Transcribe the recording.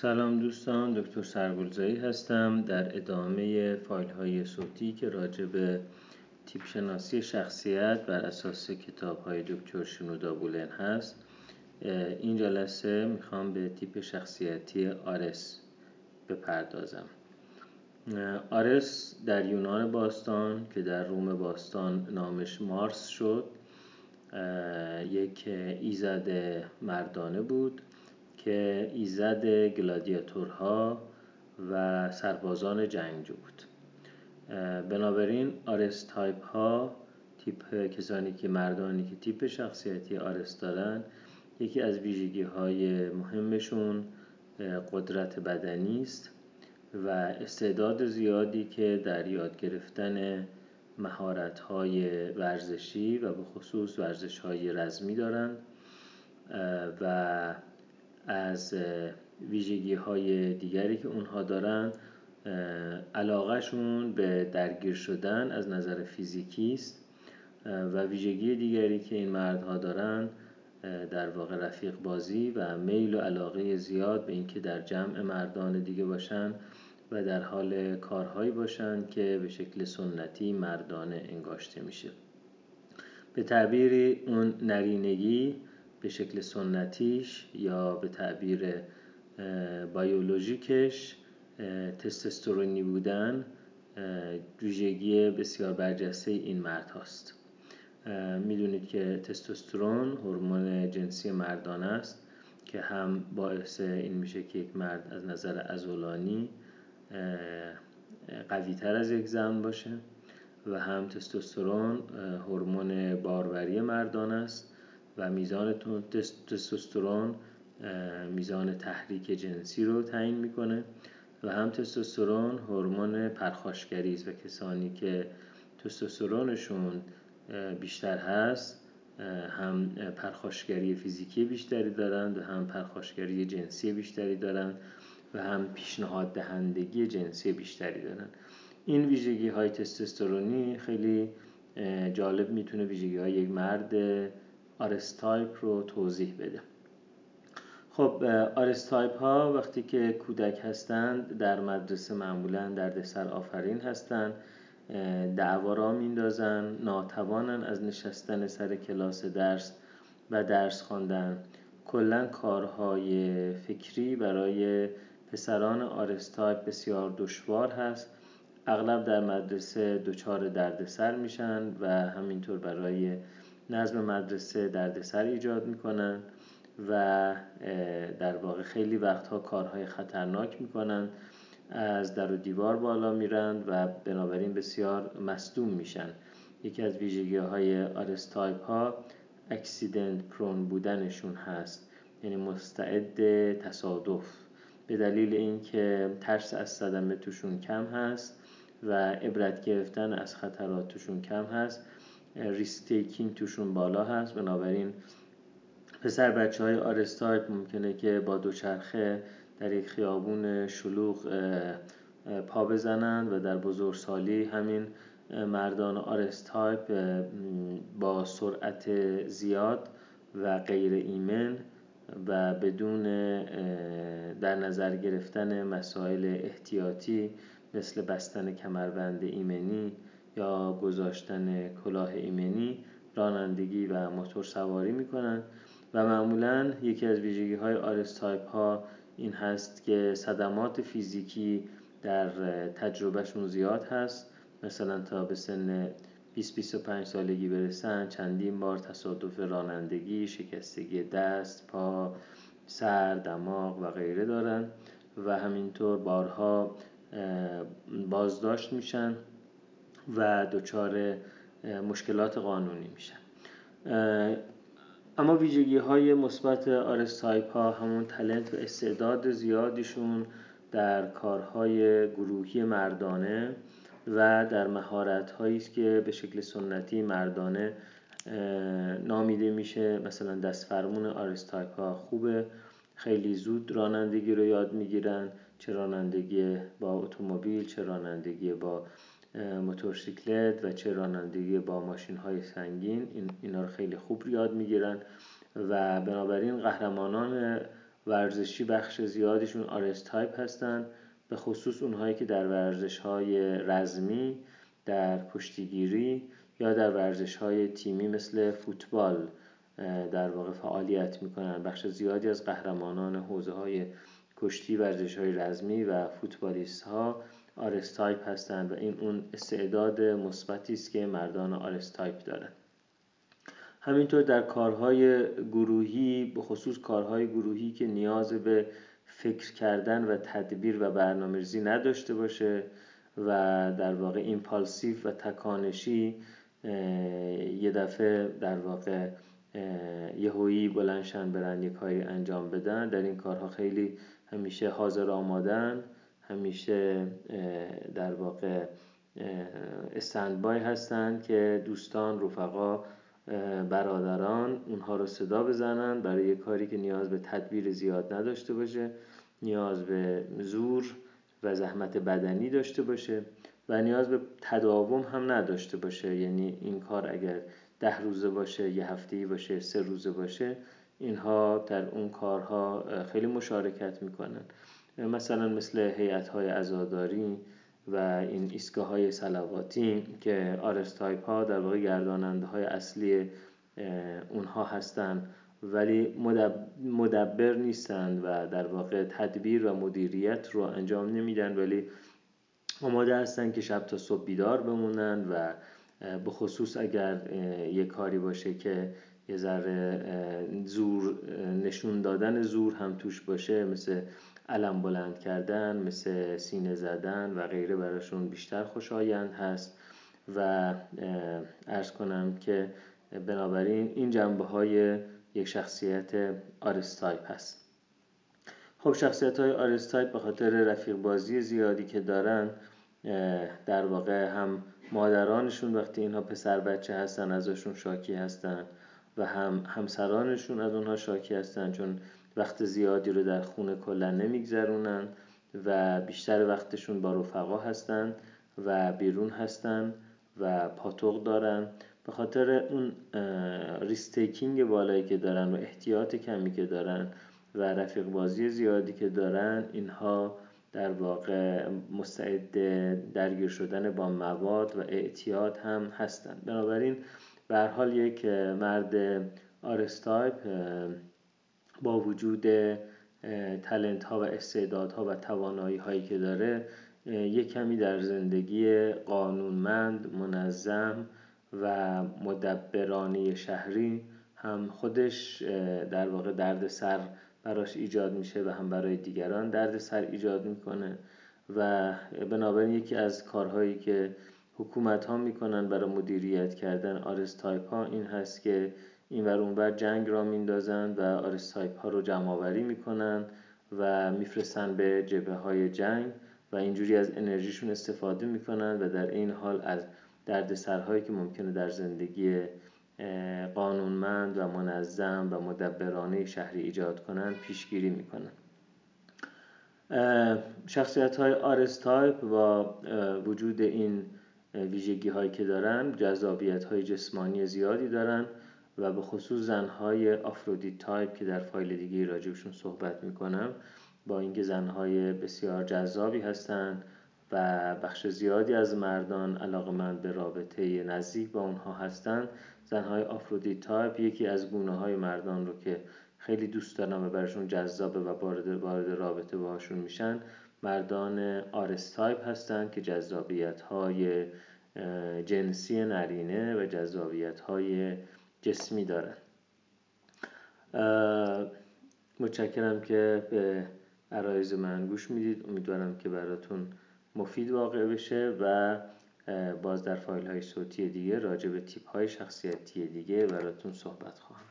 سلام دوستان دکتر سرگلزایی هستم. در ادامه فایل های صوتی که راجع به تیپ شناسی شخصیت بر اساس کتاب های دکتر شنودا بولن هست این جلسه می‌خوام به تیپ شخصیتی آرس بپردازم. آرس در یونان باستان که در روم باستان نامش مارس شد یک ایزد مردانه بود. که ایزد گلادیاتورها و سربازان جنگجو بود. بنابراین آرس تایپ ها تیپ کسانی که مردانی که تیپ شخصیتی آرس دارن یکی از ویژگی های مهمشون قدرت بدنی است و استعداد زیادی که در یاد گرفتن مهارت های ورزشی و به خصوص ورزش های رزمی دارند و از ویژگی های دیگری که اونها دارن علاقهشون به درگیر شدن از نظر فیزیکی است. و ویژگی دیگری که این مردها دارن در واقع رفیق بازی و میل و علاقه زیاد به اینکه در جمع مردان دیگه باشن و در حال کارهایی باشن که به شکل سنتی مردانه انگاشته میشه. به تعبیری اون نرینگی به شکل سنتیش یا به تعبیر بیولوژیکش تستوسترونی بودن ویژگی بسیار برجسته این مرد هاست. می‌دونید که تستوسترون هورمون جنسی مردان است که هم باعث این میشه که یک مرد از نظر ازولانی قوی تر از یک زن باشه و هم تستوسترون هورمون باروری مردان است. و میزان تستوسترون میزان تحریک جنسی رو تعیین می‌کنه و هم تستوسترون هورمون پرخاشگری است و کسانی که تستوسترونشون بیشتر هست هم پرخاشگری فیزیکی بیشتری دارند و هم پرخاشگری جنسی بیشتری دارند و هم پیشنهاد دهندگی جنسی بیشتری دارند. این ویژگی های تستوسترونی خیلی جالب می‌تونه ویژگی های یک مرد آرستایپ رو توضیح بده. خب آرستایپ ها وقتی که کودک هستند در مدرسه معمولا دردسر آفرین هستند دعوا را میندازن ناتوانن از نشستن سر کلاس درس و درس خواندن. کلا کارهای فکری برای پسران آرستایپ بسیار دشوار هست. اغلب در مدرسه دچار دردسر میشن و همینطور برای نظم مدرسه دردسر ایجاد می‌کنن و در واقع خیلی وقتها کارهای خطرناک می‌کنن. از در و دیوار بالا میرند و بنابراین بسیار مصدوم میشن. یکی از ویژگی های آرستایپ ها accident prone بودنشون هست. یعنی مستعد تصادف. به دلیل اینکه ترس از صدمه توشون کم هست و عبرت گرفتن از خطرات توشون کم هست risk taking توشون بالا هست. بنابراین پسر بچه های آرستایپ ممکنه که با دوچرخه در یک خیابون شلوغ پا بزنند و در بزرگسالی همین مردان آرستایپ با سرعت زیاد و غیر ایمن و بدون در نظر گرفتن مسائل احتیاطی مثل بستن کمربند ایمنی یا گذاشتن کلاه ایمنی رانندگی و موتور سواری می‌کنن و معمولا یکی از ویژگی های آرستایپ ها این هست که صدمات فیزیکی در تجربهشون زیاد هست. مثلا تا به سن 20-25 سالگی برسن چندین بار تصادف رانندگی شکستگی دست پا سر دماغ و غیره دارن و همینطور بارها بازداشت میشن. و دچار مشکلات قانونی میشن. اما ویژگی های مثبت آرستایپ ها همون talent و استعداد زیادیشون در کارهای گروهی مردانه و در مهارت هایی است که به شکل سنتی مردانه نامیده میشه. مثلا دست فرمون آرستایپ ها خوبه. خیلی زود رانندگی رو یاد می‌گیرن. چه رانندگی با اتومبیل چه رانندگی با موتورسیکلت و چه رانندگی با ماشین های سنگین این اینا رو خیلی خوب یاد می‌گیرن و بنابراین قهرمانان ورزشی بخش زیادیشون آرس تایپ هستن به خصوص اونهایی که در ورزش های رزمی در کشتیگیری یا در ورزش های تیمی مثل فوتبال در واقع فعالیت می‌کنن. بخش زیادی از قهرمانان حوزه های کشتی ورزش های رزمی و فوتبالیست ها آرستایپ هستند و این اون استعداد مثبتی است که مردان آرستایپ دارند همینطور در کارهای گروهی به خصوص کارهای گروهی که نیاز به فکر کردن و تدبیر و برنامه‌ریزی نداشته باشه و در واقع impulsive و تکانشی یه دفعه در واقع یهویی بلنشن برن یه کاری انجام بدن در این کارها خیلی همیشه حاضر آمادن همیشه در واقع استندبای هستند که دوستان رفقا برادران اونها رو صدا بزنن برای کاری که نیاز به تدبیر زیاد نداشته باشه نیاز به زور و زحمت بدنی داشته باشه و نیاز به تداوم هم نداشته باشه. یعنی این کار اگر ده روزه باشه یه هفته باشه سه روزه باشه اینها در اون کارها خیلی مشارکت می‌کنن. مثلا مثل هیئت های عزاداری و این ایستگاه های سلواتی که آرستایپ ها در واقع گرداننده های اصلی اونها هستند ولی مدبر نیستند و در واقع تدبیر و مدیریت رو انجام نمیدن ولی آماده هستن که شب تا صبح بیدار بمونن و به خصوص اگر یه کاری باشه که یه ذره زور نشون دادن زور هم توش باشه مثل علم بلند کردن مثل سینه زدن و غیره براشون بیشتر خوشایند هست. و ارز کنم که بنابراین این جنبه های یک شخصیت آرستایپ هست. خب شخصیت های آرستایپ به خاطر رفیق بازی زیادی که دارن در واقع هم مادرانشون وقتی اینها پسر بچه هستن ازشون شاکی هستن. و هم همسرانشون از اونها شاکی هستن چون وقت زیادی رو در خونه کلا نمیگذرونن و بیشتر وقتشون با رفقا هستن و بیرون هستن و پاتوق دارن. به خاطر اون risk taking بالایی که دارن و احتیاط کمی که دارن و رفیق بازی زیادی که دارن اینها در واقع مستعد درگیر شدن با مواد و اعتیاد هم هستند بنابراین به هر حال یک مرد آرستایپ با وجود talent ها و استعداد ها و توانایی هایی که داره یک کمی در زندگی قانونمند منظم و مدبرانه شهری هم خودش در واقع درد سر براش ایجاد میشه و هم برای دیگران درد سر ایجاد می‌کنه. و بنابراین یکی از کارهایی که حکومت ها می‌کنن برای مدیریت کردن آرستایپ ها این هست که این ور اونور جنگ راه میندازن و آرستایپ ها رو جمع آوری می‌کنن و میفرستن به جبهه های جنگ و اینجوری از انرژیشون استفاده می‌کنن و در این حال از درد سرهایی که ممکنه در زندگی قانونمند و منظم و مدبرانه شهری ایجاد کنند پیشگیری می‌کنن. شخصیت های آرستایپ با وجود این ویژگی هایی که دارن جذابیت های جسمانی زیادی دارن و به خصوص زنهای آفرودیت تایپ که در فایل دیگه راجبشون صحبت می‌کنم با اینکه زنهای بسیار جذابی هستند و بخش زیادی از مردان علاقمند به رابطه نزدیک با اونها هستند زنهای آفرودیت تایپ یکی از گونه های مردان رو که خیلی دوست دارن و برشون جذابه و وارد وارد رابطه باهاشون میشن مردان آرستایپ هستند که جذابیت های جنسی نرینه و جذابیت های جسمی دارن. متشکرم که به عرایز من گوش می‌دید. امیدوارم که براتون مفید واقع بشه و باز در فایل های صوتی دیگه راجع به تیپ های شخصیتی دیگه براتون صحبت خواهم